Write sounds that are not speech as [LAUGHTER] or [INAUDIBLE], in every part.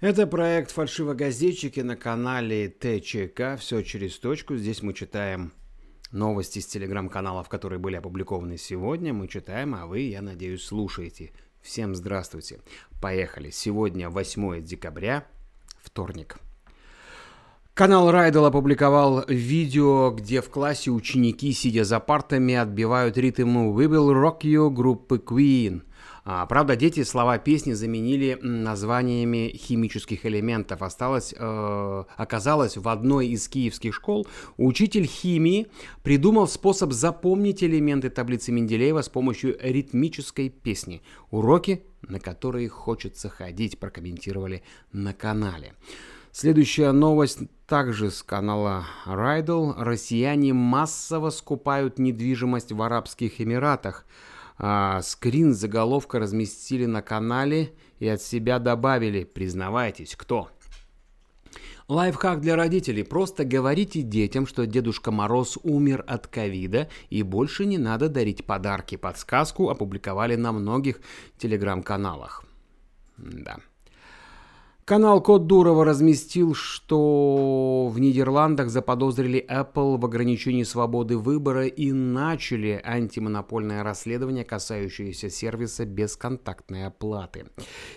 Это проект «Фальшивогазетчики» на канале ТЧК «Все через точку». Здесь мы читаем новости с телеграм-каналов, которые были опубликованы сегодня. Мы читаем, а вы, я надеюсь, слушаете. Всем здравствуйте. Поехали. Сегодня 8 декабря, вторник. Канал Райдел опубликовал видео, где в классе ученики, сидя за партами, отбивают ритм «We will rock you» группы Queen – правда, дети слова песни заменили названиями химических элементов. Осталось, э, оказалось, в одной из киевских школ учитель химии придумал способ запомнить элементы таблицы Менделеева с помощью ритмической песни. Уроки, на которые хочется ходить, прокомментировали на канале. Следующая новость также с канала Райдл. Россияне массово скупают недвижимость в Арабских Эмиратах – а, скрин заголовка разместили на канале и от себя добавили «Признавайтесь, кто?». Лайфхак для родителей. Просто говорите детям, что Дедушка Мороз умер от ковида и больше не надо дарить подарки. Подсказку опубликовали на многих телеграм-каналах. Да. Канал Код Дурова разместил, что в Нидерландах заподозрили Apple в ограничении свободы выбора и начали антимонопольное расследование, касающееся сервиса бесконтактной оплаты.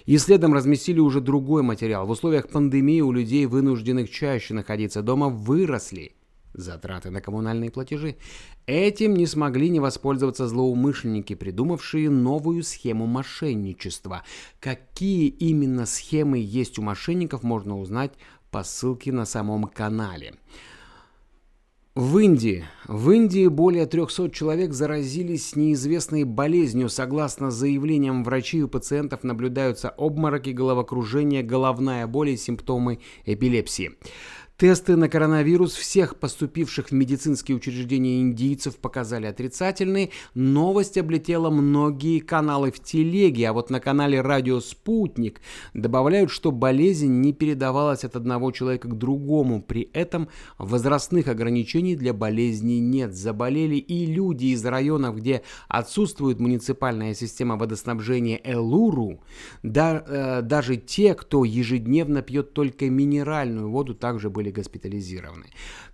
И следом разместили уже другой материал. В условиях пандемии у людей, вынужденных чаще находиться дома, выросли затраты на коммунальные платежи. Этим не смогли не воспользоваться злоумышленники, придумавшие новую схему мошенничества. Какие именно схемы есть у мошенников, можно узнать по ссылке на самом канале. В Индии. В Индии более 300 человек заразились неизвестной болезнью. Согласно заявлениям врачей, у пациентов наблюдаются обмороки, головокружение, головная боль и симптомы эпилепсии. Тесты на коронавирус всех поступивших в медицинские учреждения индийцев показали отрицательные. Новость облетела многие каналы в телеге, а вот на канале «Радио Спутник» добавляют, что болезнь не передавалась от одного человека к другому. При этом возрастных ограничений для болезни нет. Заболели и люди из районов, где отсутствует муниципальная система водоснабжения Элуру. Да, э, даже те, кто ежедневно пьет только минеральную воду, также были были госпитализированы.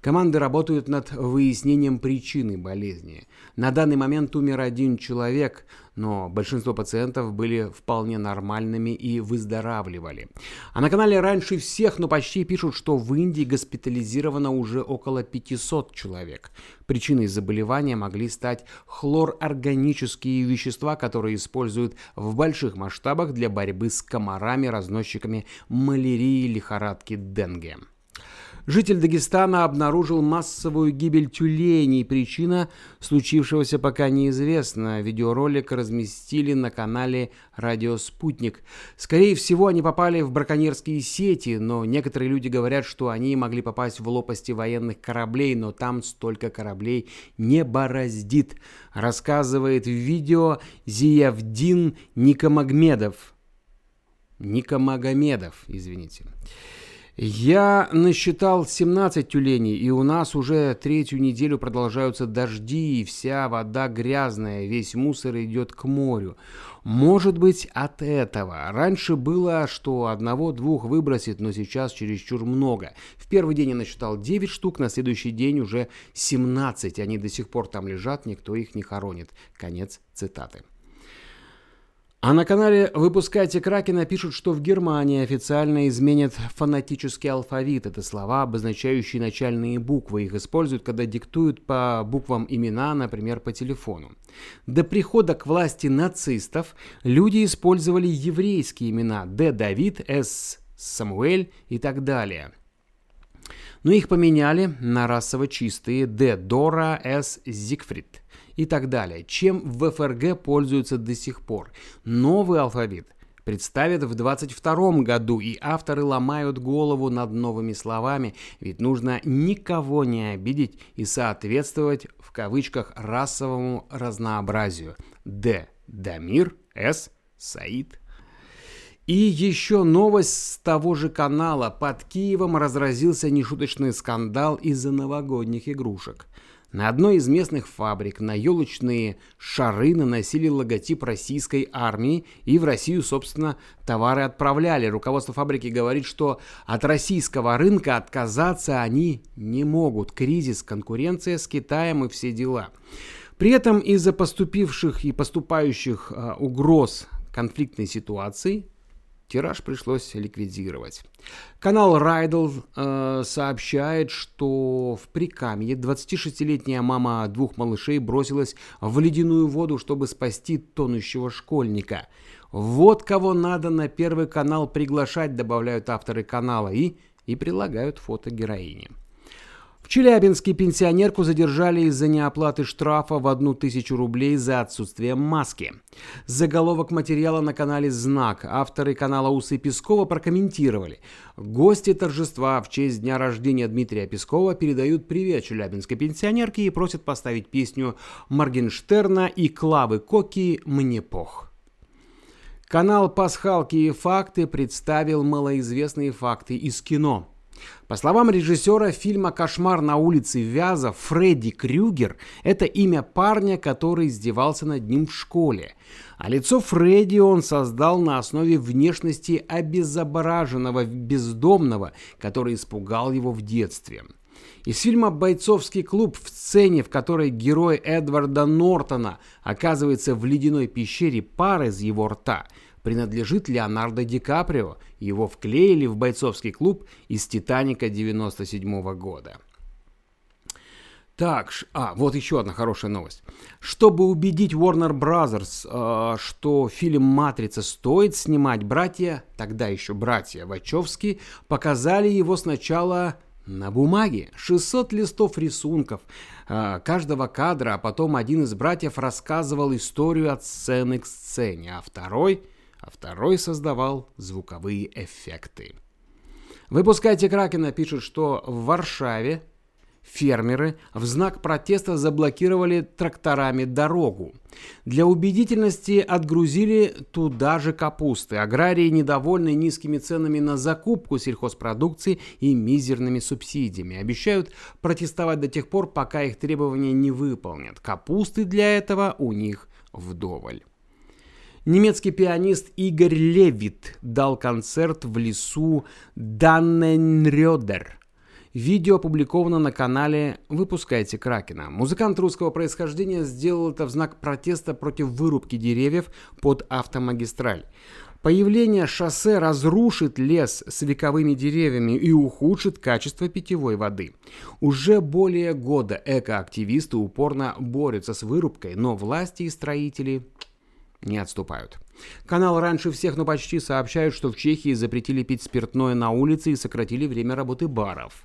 Команды работают над выяснением причины болезни. На данный момент умер один человек, но большинство пациентов были вполне нормальными и выздоравливали. А на канале раньше всех, но почти пишут, что в Индии госпитализировано уже около 500 человек. Причиной заболевания могли стать хлорорганические вещества, которые используют в больших масштабах для борьбы с комарами, разносчиками малярии, лихорадки Денге. Житель Дагестана обнаружил массовую гибель тюленей. Причина случившегося пока неизвестна. Видеоролик разместили на канале «Радио Спутник». Скорее всего, они попали в браконьерские сети, но некоторые люди говорят, что они могли попасть в лопасти военных кораблей, но там столько кораблей не бороздит, рассказывает в видео Зиявдин Никомагмедов. Никомагомедов, извините. Я насчитал 17 тюленей, и у нас уже третью неделю продолжаются дожди, и вся вода грязная, весь мусор идет к морю. Может быть от этого. Раньше было, что одного-двух выбросит, но сейчас чересчур много. В первый день я насчитал 9 штук, на следующий день уже 17. Они до сих пор там лежат, никто их не хоронит. Конец цитаты. А на канале «Выпускайте Кракена» пишут, что в Германии официально изменят фонетический алфавит. Это слова, обозначающие начальные буквы. Их используют, когда диктуют по буквам имена, например, по телефону. До прихода к власти нацистов люди использовали еврейские имена Д. Давид, С. Самуэль и так далее. Но их поменяли на расово чистые Д. Дора, С. Зигфрид и так далее, чем в ФРГ пользуются до сих пор. Новый алфавит представят в 22 году, и авторы ломают голову над новыми словами, ведь нужно никого не обидеть и соответствовать в кавычках расовому разнообразию. Д. Дамир, С. Саид. И еще новость с того же канала. Под Киевом разразился нешуточный скандал из-за новогодних игрушек. На одной из местных фабрик на елочные шары наносили логотип российской армии и в Россию, собственно, товары отправляли. Руководство фабрики говорит, что от российского рынка отказаться они не могут. Кризис, конкуренция с Китаем и все дела. При этом из-за поступивших и поступающих э, угроз конфликтной ситуации Тираж пришлось ликвидировать. Канал Райдл э, сообщает, что в Прикамье 26-летняя мама двух малышей бросилась в ледяную воду, чтобы спасти тонущего школьника. Вот кого надо на Первый канал приглашать, добавляют авторы канала и, и прилагают фото героини. В Челябинске пенсионерку задержали из-за неоплаты штрафа в одну тысячу рублей за отсутствие маски. Заголовок материала на канале «Знак». Авторы канала Усы Пескова прокомментировали. Гости торжества в честь дня рождения Дмитрия Пескова передают привет челябинской пенсионерке и просят поставить песню Моргенштерна и Клавы Коки «Мне пох». Канал «Пасхалки и факты» представил малоизвестные факты из кино – по словам режиссера фильма «Кошмар на улице Вяза» Фредди Крюгер – это имя парня, который издевался над ним в школе. А лицо Фредди он создал на основе внешности обезображенного бездомного, который испугал его в детстве. Из фильма «Бойцовский клуб» в сцене, в которой герой Эдварда Нортона оказывается в ледяной пещере, пар из его рта – принадлежит Леонардо Ди Каприо. Его вклеили в бойцовский клуб из «Титаника» 97 года. Так, а, вот еще одна хорошая новость. Чтобы убедить Warner Brothers, э, что фильм «Матрица» стоит снимать, братья, тогда еще братья Вачовски, показали его сначала на бумаге. 600 листов рисунков э, каждого кадра, а потом один из братьев рассказывал историю от сцены к сцене, а второй а второй создавал звуковые эффекты. Выпускайте Кракена пишет, что в Варшаве фермеры в знак протеста заблокировали тракторами дорогу. Для убедительности отгрузили туда же капусты. Аграрии недовольны низкими ценами на закупку сельхозпродукции и мизерными субсидиями. Обещают протестовать до тех пор, пока их требования не выполнят. Капусты для этого у них вдоволь. Немецкий пианист Игорь Левит дал концерт в лесу Данненрёдер. Видео опубликовано на канале «Выпускайте Кракена». Музыкант русского происхождения сделал это в знак протеста против вырубки деревьев под автомагистраль. Появление шоссе разрушит лес с вековыми деревьями и ухудшит качество питьевой воды. Уже более года экоактивисты упорно борются с вырубкой, но власти и строители не отступают. Канал раньше всех, но почти сообщают, что в Чехии запретили пить спиртное на улице и сократили время работы баров.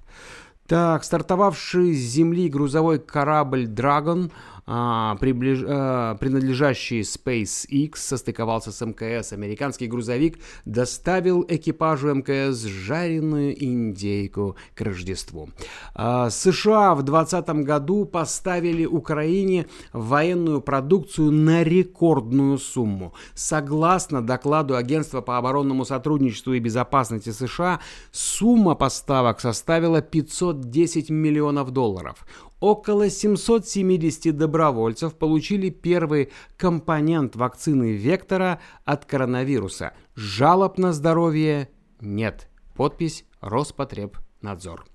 Так, стартовавший с земли грузовой корабль «Драгон» а, приближ... а, принадлежащий SpaceX, состыковался с МКС. Американский грузовик доставил экипажу МКС жареную индейку к Рождеству. А, США в 2020 году поставили Украине военную продукцию на рекордную сумму. Согласно докладу Агентства по оборонному сотрудничеству и безопасности США, сумма поставок составила 510 миллионов долларов. Около 770 добровольцев получили первый компонент вакцины Вектора от коронавируса. Жалоб на здоровье нет. Подпись Роспотребнадзор.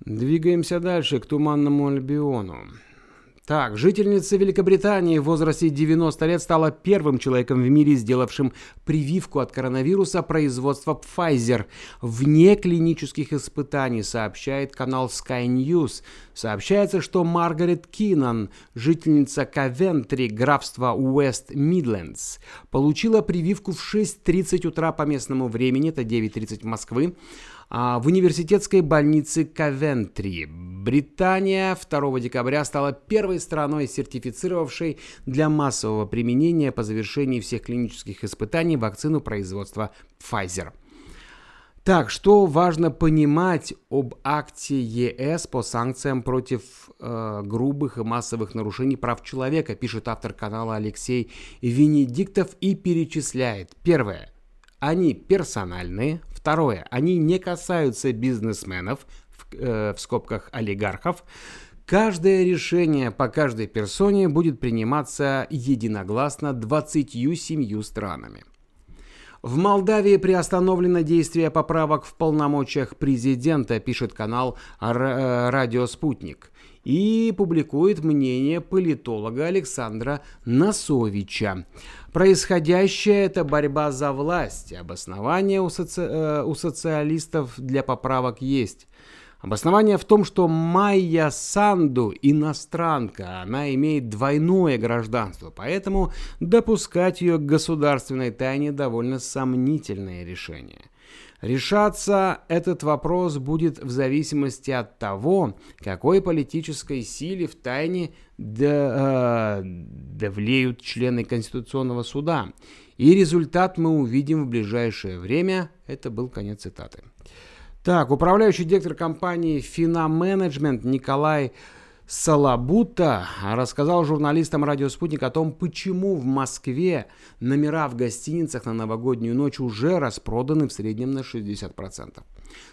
Двигаемся дальше к Туманному Альбиону. Так, жительница Великобритании в возрасте 90 лет стала первым человеком в мире, сделавшим прививку от коронавируса производства Pfizer вне клинических испытаний, сообщает канал Sky News. Сообщается, что Маргарет Кинан, жительница Кавентри, графства Уэст Мидлендс, получила прививку в 6.30 утра по местному времени, это 9.30 Москвы, в университетской больнице Кавентри. Британия 2 декабря стала первой страной, сертифицировавшей для массового применения по завершении всех клинических испытаний вакцину производства Pfizer. Так, что важно понимать об акте ЕС по санкциям против э, грубых и массовых нарушений прав человека, пишет автор канала Алексей Венедиктов и перечисляет. Первое. Они персональные. Второе, они не касаются бизнесменов, в, э, в скобках олигархов. Каждое решение по каждой персоне будет приниматься единогласно 27 странами. В Молдавии приостановлено действие поправок в полномочиях президента, пишет канал э, «Радио Спутник» и публикует мнение политолога Александра Насовича. Происходящее – это борьба за власть. Обоснование у, соци... Э, у социалистов для поправок есть. Обоснование в том, что Майя Санду иностранка, она имеет двойное гражданство, поэтому допускать ее к государственной тайне довольно сомнительное решение. Решаться этот вопрос будет в зависимости от того, какой политической силе в тайне э, давлеют члены Конституционного суда. И результат мы увидим в ближайшее время. Это был конец цитаты. Так, управляющий директор компании Fina Management Николай Салабута рассказал журналистам «Радио Спутник» о том, почему в Москве номера в гостиницах на новогоднюю ночь уже распроданы в среднем на 60%.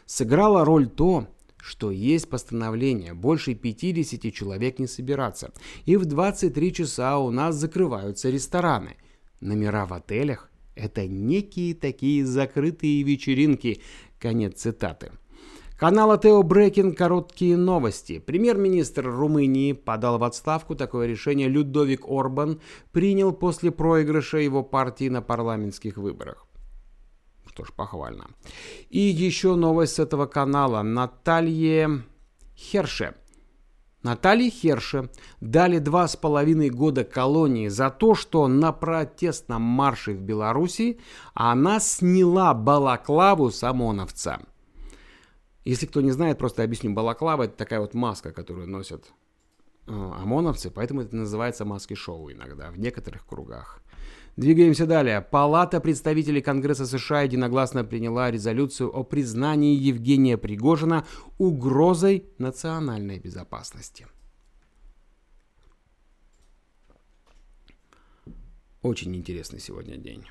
Сыграла роль то, что есть постановление больше 50 человек не собираться, и в 23 часа у нас закрываются рестораны. Номера в отелях – это некие такие закрытые вечеринки, Конец цитаты. Канал Атео Брекин «Короткие новости». Премьер-министр Румынии подал в отставку. Такое решение Людовик Орбан принял после проигрыша его партии на парламентских выборах. Что ж, похвально. И еще новость с этого канала. Наталье Херше. Наталье Херше дали два с половиной года колонии за то, что на протестном марше в Беларуси она сняла балаклаву с ОМОНовца. Если кто не знает, просто объясню. Балаклава – это такая вот маска, которую носят э, ОМОНовцы, поэтому это называется маски-шоу иногда в некоторых кругах. Двигаемся далее. Палата представителей Конгресса США единогласно приняла резолюцию о признании Евгения Пригожина угрозой национальной безопасности. Очень интересный сегодня день.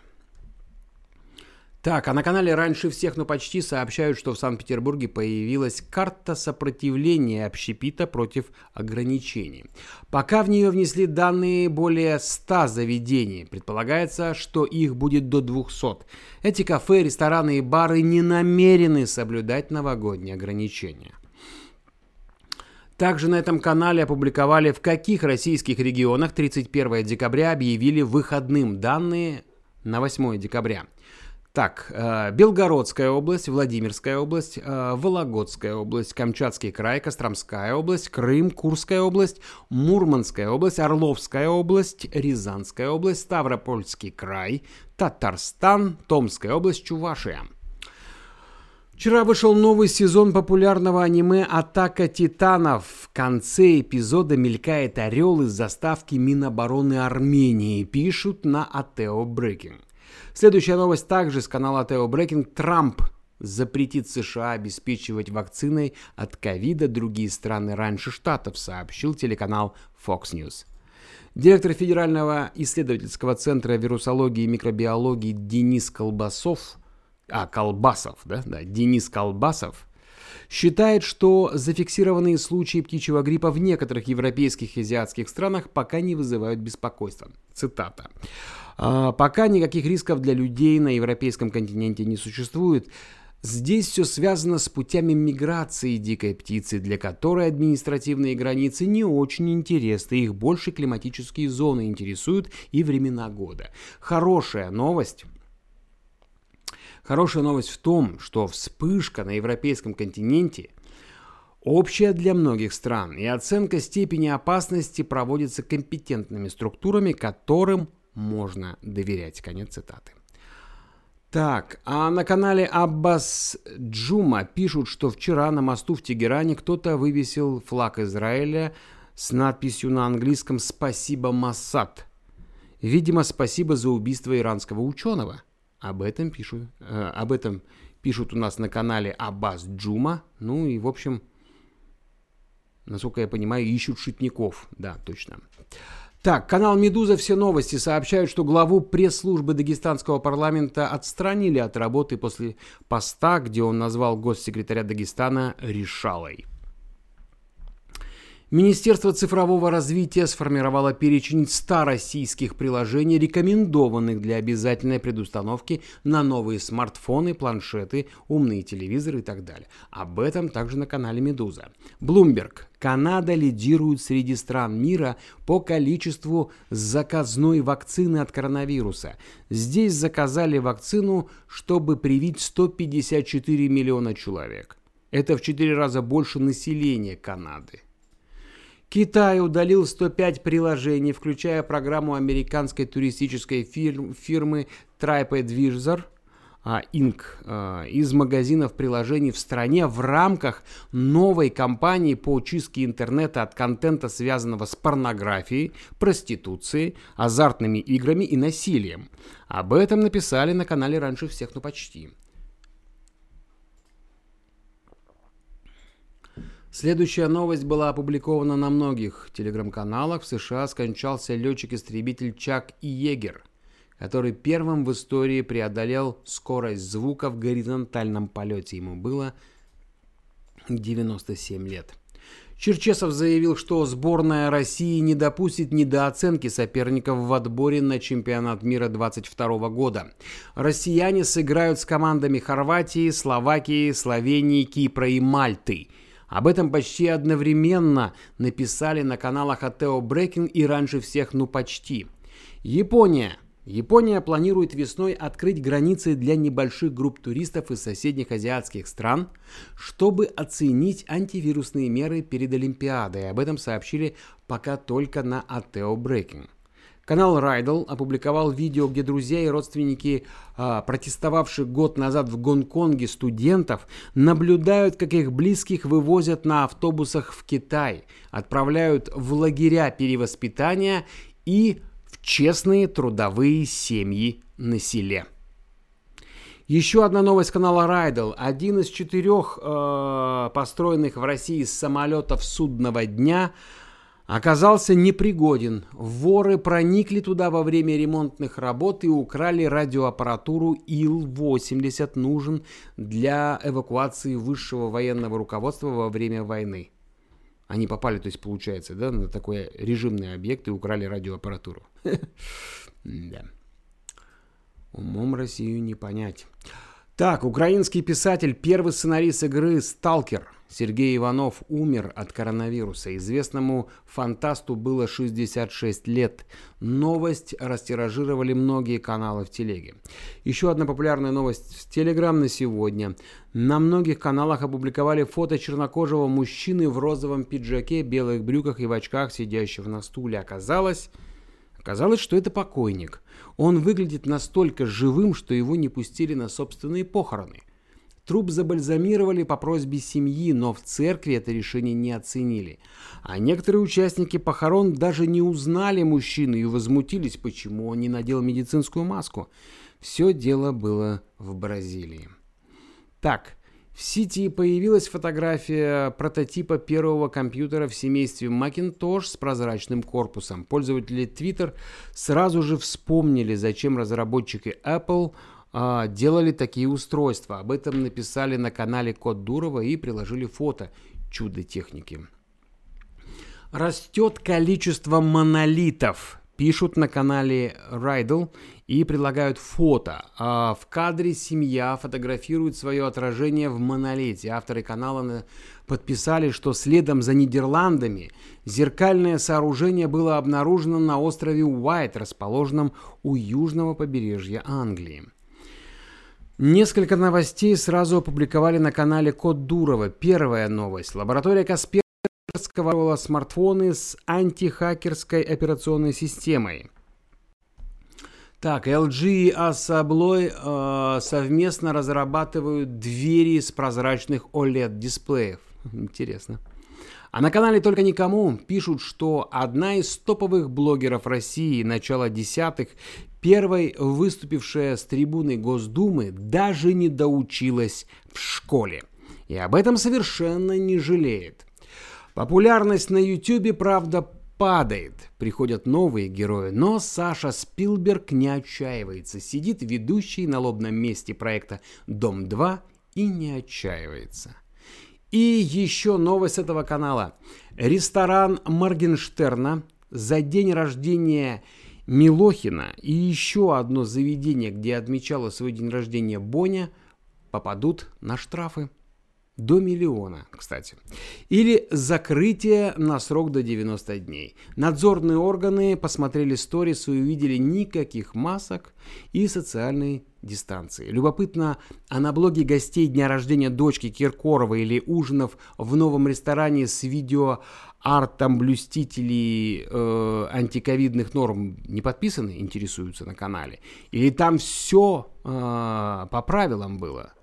Так, а на канале «Раньше всех, но почти» сообщают, что в Санкт-Петербурге появилась карта сопротивления общепита против ограничений. Пока в нее внесли данные более 100 заведений. Предполагается, что их будет до 200. Эти кафе, рестораны и бары не намерены соблюдать новогодние ограничения. Также на этом канале опубликовали, в каких российских регионах 31 декабря объявили выходным данные на 8 декабря. Так, э, Белгородская область, Владимирская область, э, Вологодская область, Камчатский край, Костромская область, Крым, Курская область, Мурманская область, Орловская область, Рязанская область, Ставропольский край, Татарстан, Томская область, Чувашия. Вчера вышел новый сезон популярного аниме «Атака титанов». В конце эпизода мелькает орел из заставки Минобороны Армении, пишут на Атео Брекинг. Следующая новость также с канала Тео Брекинг. Трамп запретит США обеспечивать вакциной от ковида другие страны раньше Штатов, сообщил телеканал Fox News. Директор Федерального исследовательского центра вирусологии и микробиологии Денис Колбасов, а, Колбасов, да, да, Денис Колбасов, считает, что зафиксированные случаи птичьего гриппа в некоторых европейских и азиатских странах пока не вызывают беспокойства. Цитата. А, пока никаких рисков для людей на европейском континенте не существует. Здесь все связано с путями миграции дикой птицы, для которой административные границы не очень интересны, их больше климатические зоны интересуют и времена года. Хорошая новость Хорошая новость в том, что вспышка на европейском континенте общая для многих стран, и оценка степени опасности проводится компетентными структурами, которым можно доверять. Конец цитаты. Так, а на канале Аббас Джума пишут, что вчера на мосту в Тегеране кто-то вывесил флаг Израиля с надписью на английском «Спасибо, Массад». Видимо, спасибо за убийство иранского ученого. Об этом пишут, э, об этом пишут у нас на канале Аббас Джума. Ну и, в общем, насколько я понимаю, ищут шутников. Да, точно. Так, канал «Медуза. Все новости» сообщают, что главу пресс-службы дагестанского парламента отстранили от работы после поста, где он назвал госсекретаря Дагестана «решалой». Министерство цифрового развития сформировало перечень 100 российских приложений, рекомендованных для обязательной предустановки на новые смартфоны, планшеты, умные телевизоры и так далее. Об этом также на канале «Медуза». Bloomberg. Канада лидирует среди стран мира по количеству заказной вакцины от коронавируса. Здесь заказали вакцину, чтобы привить 154 миллиона человек. Это в 4 раза больше населения Канады. Китай удалил 105 приложений, включая программу американской туристической фирм, фирмы TripAdvisor а, Inc. А, из магазинов приложений в стране в рамках новой кампании по чистке интернета от контента, связанного с порнографией, проституцией, азартными играми и насилием. Об этом написали на канале раньше всех, ну почти. Следующая новость была опубликована на многих телеграм-каналах. В США скончался летчик-истребитель Чак Иегер, который первым в истории преодолел скорость звука в горизонтальном полете. Ему было 97 лет. Черчесов заявил, что сборная России не допустит недооценки соперников в отборе на чемпионат мира 2022 года. Россияне сыграют с командами Хорватии, Словакии, Словении, Кипра и Мальты – об этом почти одновременно написали на каналах Атео Брекинг и раньше всех ну почти. Япония. Япония планирует весной открыть границы для небольших групп туристов из соседних азиатских стран, чтобы оценить антивирусные меры перед Олимпиадой. Об этом сообщили пока только на Атео Брекинг. Канал Райдл опубликовал видео, где друзья и родственники а, протестовавших год назад в Гонконге студентов наблюдают, как их близких вывозят на автобусах в Китай, отправляют в лагеря перевоспитания и в честные трудовые семьи на селе. Еще одна новость канала Райдл. Один из четырех э, построенных в России самолетов судного дня – оказался непригоден. Воры проникли туда во время ремонтных работ и украли радиоаппаратуру Ил-80, нужен для эвакуации высшего военного руководства во время войны. Они попали, то есть получается, да, на такой режимный объект и украли радиоаппаратуру. [LAUGHS] Да. Умом Россию не понять. Так, украинский писатель, первый сценарист игры «Сталкер» Сергей Иванов умер от коронавируса. Известному фантасту было 66 лет. Новость растиражировали многие каналы в телеге. Еще одна популярная новость в Телеграм на сегодня. На многих каналах опубликовали фото чернокожего мужчины в розовом пиджаке, белых брюках и в очках, сидящего на стуле. Оказалось, оказалось, что это покойник. Он выглядит настолько живым, что его не пустили на собственные похороны. Труп забальзамировали по просьбе семьи, но в церкви это решение не оценили. А некоторые участники похорон даже не узнали мужчину и возмутились, почему он не надел медицинскую маску. Все дело было в Бразилии. Так, в сети появилась фотография прототипа первого компьютера в семействе Macintosh с прозрачным корпусом. Пользователи Twitter сразу же вспомнили, зачем разработчики Apple – а, делали такие устройства. Об этом написали на канале Код Дурова и приложили фото чудо техники. Растет количество монолитов, пишут на канале Райдл и предлагают фото. А в кадре семья фотографирует свое отражение в монолите. Авторы канала подписали, что следом за Нидерландами зеркальное сооружение было обнаружено на острове Уайт, расположенном у южного побережья Англии. Несколько новостей сразу опубликовали на канале Код Дурова. Первая новость. Лаборатория Касперского смартфоны с антихакерской операционной системой. Так, LG и Asabloy э, совместно разрабатывают двери из прозрачных OLED-дисплеев. Интересно. А на канале «Только никому» пишут, что одна из топовых блогеров России начала десятых, первой выступившая с трибуны Госдумы, даже не доучилась в школе. И об этом совершенно не жалеет. Популярность на YouTube, правда, падает. Приходят новые герои, но Саша Спилберг не отчаивается. Сидит ведущий на лобном месте проекта «Дом-2» и не отчаивается. И еще новость этого канала. Ресторан Моргенштерна за день рождения Милохина и еще одно заведение, где отмечала свой день рождения Боня, попадут на штрафы. До миллиона, кстати. Или закрытие на срок до 90 дней. Надзорные органы посмотрели сторис и увидели никаких масок и социальной дистанции. Любопытно, а на блоге гостей дня рождения дочки Киркорова или ужинов в новом ресторане с видео артом блюстителей э, антиковидных норм не подписаны, интересуются на канале? Или там все э, по правилам было?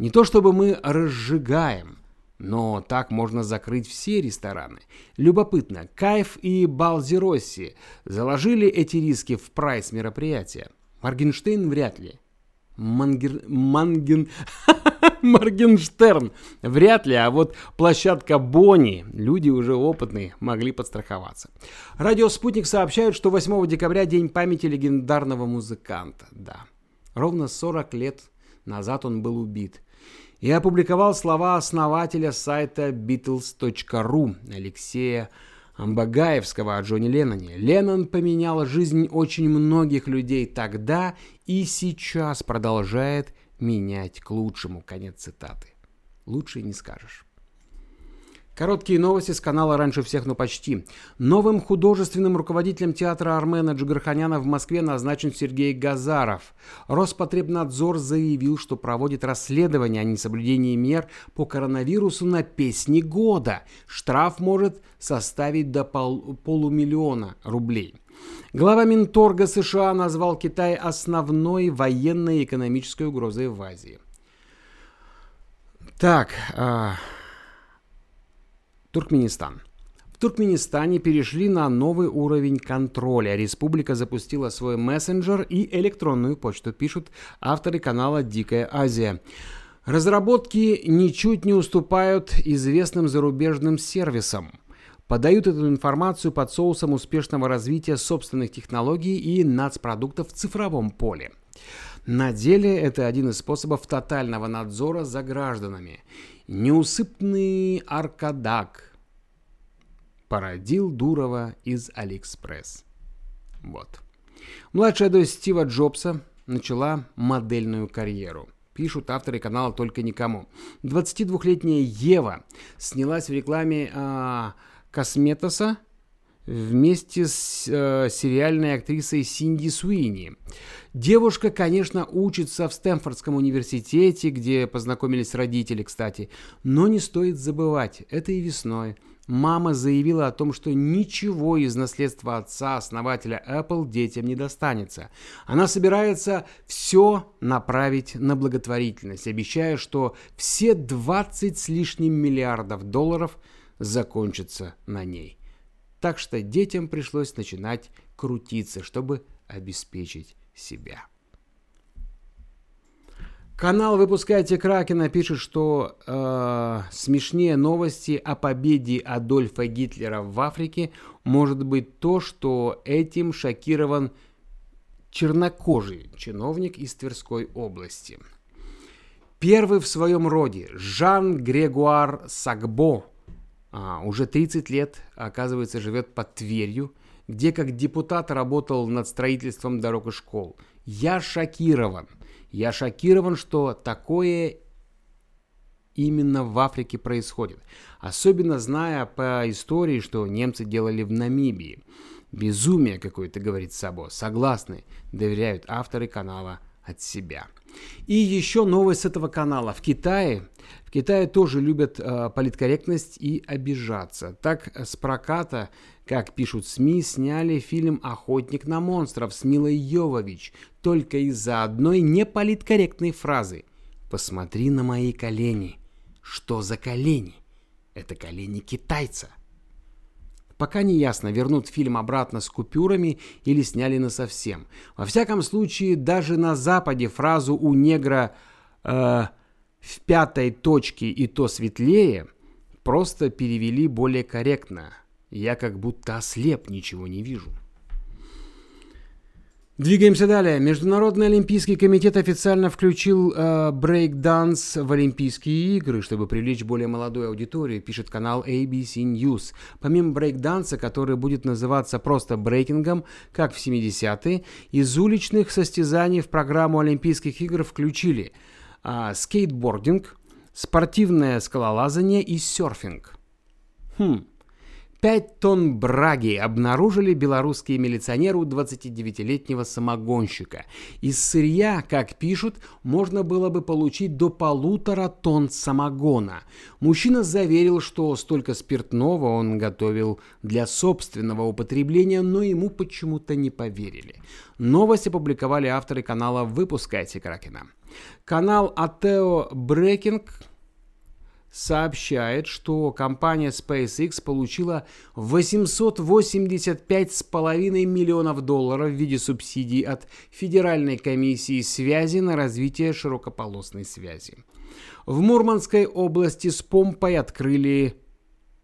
Не то чтобы мы разжигаем, но так можно закрыть все рестораны. Любопытно, Кайф и Балзеросси заложили эти риски в прайс мероприятия. Моргенштейн вряд ли. Мангер... Манген... [LAUGHS] Моргенштерн вряд ли, а вот площадка Бонни, люди уже опытные, могли подстраховаться. Радио «Спутник» сообщают, что 8 декабря день памяти легендарного музыканта. Да, ровно 40 лет назад он был убит и опубликовал слова основателя сайта Beatles.ru Алексея Амбагаевского о Джонни Ленноне. Леннон поменял жизнь очень многих людей тогда и сейчас продолжает менять к лучшему. Конец цитаты. Лучше не скажешь. Короткие новости с канала «Раньше всех, но почти». Новым художественным руководителем театра Армена Джигарханяна в Москве назначен Сергей Газаров. Роспотребнадзор заявил, что проводит расследование о несоблюдении мер по коронавирусу на песни года. Штраф может составить до пол полумиллиона рублей. Глава Минторга США назвал Китай основной военной и экономической угрозой в Азии. Так, а... Туркменистан. В Туркменистане перешли на новый уровень контроля. Республика запустила свой мессенджер и электронную почту, пишут авторы канала «Дикая Азия». Разработки ничуть не уступают известным зарубежным сервисам. Подают эту информацию под соусом успешного развития собственных технологий и нацпродуктов в цифровом поле. На деле это один из способов тотального надзора за гражданами. Неусыпный Аркадаг породил Дурова из Алиэкспресс. Вот. Младшая дочь Стива Джобса начала модельную карьеру. Пишут авторы канала «Только никому». 22-летняя Ева снялась в рекламе э, Косметоса вместе с э, сериальной актрисой Синди Суини. Девушка, конечно, учится в Стэнфордском университете, где познакомились родители, кстати. Но не стоит забывать, это и весной. Мама заявила о том, что ничего из наследства отца, основателя Apple, детям не достанется. Она собирается все направить на благотворительность, обещая, что все 20 с лишним миллиардов долларов закончатся на ней. Так что детям пришлось начинать крутиться, чтобы обеспечить себя. Канал «Выпускайте Кракена» пишет, что э, смешнее новости о победе Адольфа Гитлера в Африке может быть то, что этим шокирован чернокожий чиновник из Тверской области. Первый в своем роде Жан-Грегуар Сагбо а, уже 30 лет, оказывается, живет под Тверью, где как депутат работал над строительством дорог и школ. Я шокирован. Я шокирован, что такое именно в Африке происходит. Особенно зная по истории, что немцы делали в Намибии. Безумие какое-то, говорит Сабо. Согласны, доверяют авторы канала от себя. И еще новость с этого канала. В Китае, в Китае тоже любят э, политкорректность и обижаться. Так с проката, как пишут СМИ, сняли фильм «Охотник на монстров» с Милой Йовович только из-за одной неполиткорректной фразы. «Посмотри на мои колени». Что за колени? Это колени китайца. Пока не ясно, вернут фильм обратно с купюрами или сняли на совсем. Во всяком случае, даже на Западе фразу у негра э, в пятой точке и то светлее просто перевели более корректно. Я как будто ослеп, ничего не вижу. Двигаемся далее. Международный олимпийский комитет официально включил э, брейк-данс в Олимпийские игры, чтобы привлечь более молодую аудиторию, пишет канал ABC News. Помимо брейк-данса, который будет называться просто брейкингом, как в 70-е, из уличных состязаний в программу Олимпийских игр включили э, скейтбординг, спортивное скалолазание и серфинг. Хм. Пять тонн браги обнаружили белорусские милиционеры у 29-летнего самогонщика. Из сырья, как пишут, можно было бы получить до полутора тонн самогона. Мужчина заверил, что столько спиртного он готовил для собственного употребления, но ему почему-то не поверили. Новость опубликовали авторы канала «Выпускайте Кракена». Канал Атео Брекинг сообщает, что компания SpaceX получила 885,5 миллионов долларов в виде субсидий от Федеральной комиссии связи на развитие широкополосной связи. В Мурманской области с помпой открыли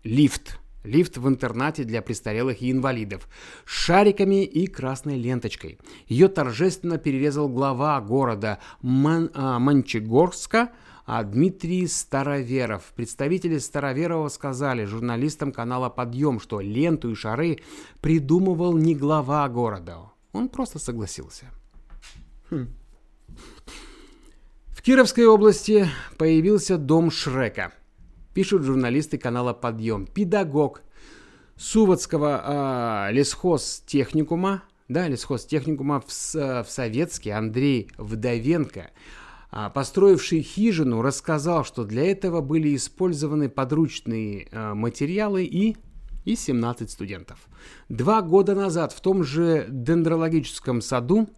лифт. Лифт в интернате для престарелых и инвалидов. С шариками и красной ленточкой. Ее торжественно перерезал глава города Ман, а, Манчегорска – а Дмитрий Староверов. Представители Староверова сказали журналистам канала «Подъем», что ленту и шары придумывал не глава города. Он просто согласился. Хм. В Кировской области появился дом Шрека. Пишут журналисты канала «Подъем». Педагог Суводского э, лесхозтехникума, да, лесхозтехникума в, в Советске Андрей Вдовенко – а построивший хижину, рассказал, что для этого были использованы подручные а, материалы и и 17 студентов. Два года назад в том же дендрологическом саду,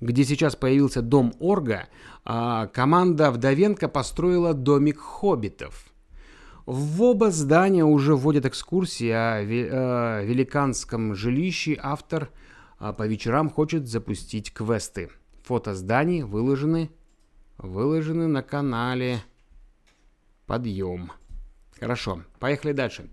где сейчас появился дом Орга, а, команда Вдовенко построила домик хоббитов. В оба здания уже вводят экскурсии о великанском жилище. Автор по вечерам хочет запустить квесты. Фото зданий выложены выложены на канале Подъем. Хорошо, поехали дальше.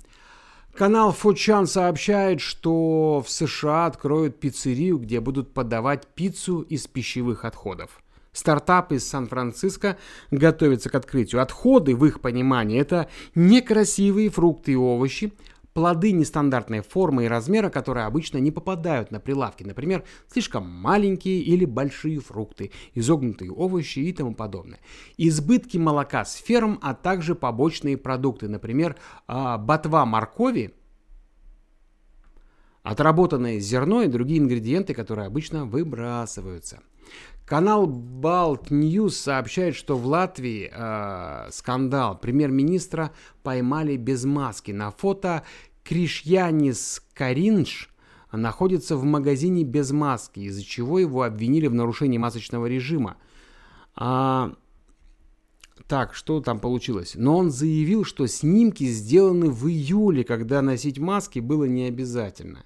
Канал Фучан сообщает, что в США откроют пиццерию, где будут подавать пиццу из пищевых отходов. Стартап из Сан-Франциско готовится к открытию. Отходы, в их понимании, это некрасивые фрукты и овощи, плоды нестандартной формы и размера, которые обычно не попадают на прилавки, например, слишком маленькие или большие фрукты, изогнутые овощи и тому подобное. Избытки молока с ферм, а также побочные продукты, например, а, ботва моркови, отработанное зерно и другие ингредиенты, которые обычно выбрасываются. Канал Baltnews сообщает, что в Латвии э, скандал. Премьер-министра поймали без маски. На фото Кришьянис Каринш находится в магазине без маски, из-за чего его обвинили в нарушении масочного режима. А, так, что там получилось? Но он заявил, что снимки сделаны в июле, когда носить маски было не обязательно.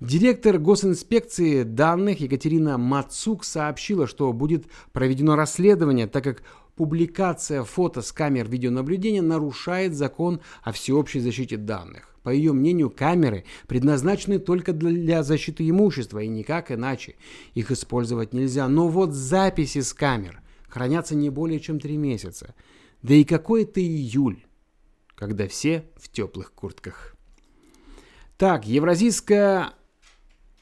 Директор госинспекции данных Екатерина Мацук сообщила, что будет проведено расследование, так как публикация фото с камер видеонаблюдения нарушает закон о всеобщей защите данных. По ее мнению, камеры предназначены только для защиты имущества и никак иначе. Их использовать нельзя. Но вот записи с камер хранятся не более чем три месяца. Да и какой это июль, когда все в теплых куртках. Так, Евразийская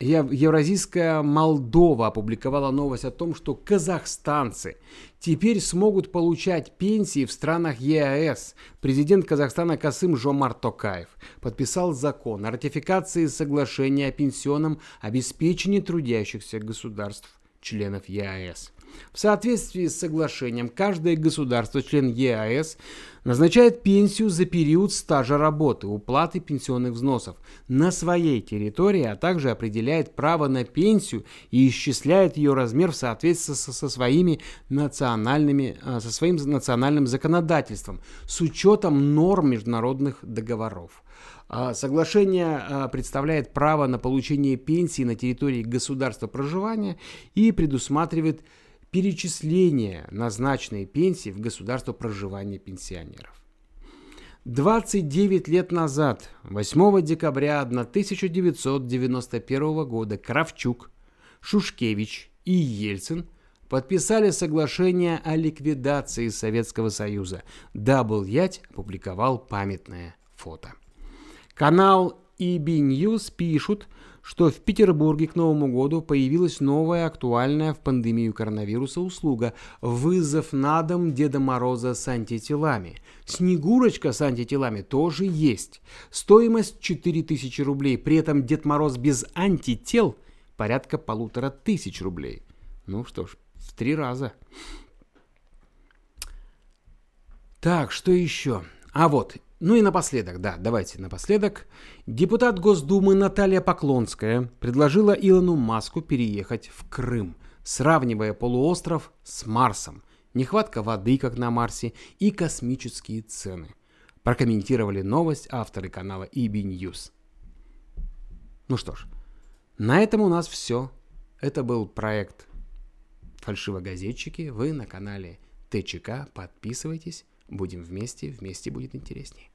Евразийская Молдова опубликовала новость о том, что казахстанцы теперь смогут получать пенсии в странах ЕАЭС. Президент Казахстана Касым Жомар Токаев подписал закон о ратификации соглашения о пенсионном обеспечении трудящихся государств членов ЕАЭС. В соответствии с соглашением, каждое государство, член ЕАЭС, назначает пенсию за период стажа работы, уплаты пенсионных взносов на своей территории, а также определяет право на пенсию и исчисляет ее размер в соответствии со, со, своими национальными, а, со своим национальным законодательством с учетом норм международных договоров. А, соглашение а, представляет право на получение пенсии на территории государства проживания и предусматривает перечисление назначенной пенсии в государство проживания пенсионеров. 29 лет назад, 8 декабря 1991 года, Кравчук Шушкевич и Ельцин подписали соглашение о ликвидации Советского Союза. Дабл Ять опубликовал памятное фото. Канал EB News пишут, что в Петербурге к Новому году появилась новая актуальная в пандемию коронавируса услуга – вызов на дом Деда Мороза с антителами. Снегурочка с антителами тоже есть. Стоимость 4000 рублей, при этом Дед Мороз без антител – порядка полутора тысяч рублей. Ну что ж, в три раза. Так, что еще? А вот, ну и напоследок, да, давайте напоследок. Депутат Госдумы Наталья Поклонская предложила Илону Маску переехать в Крым, сравнивая полуостров с Марсом. Нехватка воды, как на Марсе, и космические цены. Прокомментировали новость авторы канала EB News. Ну что ж, на этом у нас все. Это был проект «Фальшивогазетчики». Вы на канале ТЧК. Подписывайтесь. Будем вместе, вместе будет интереснее.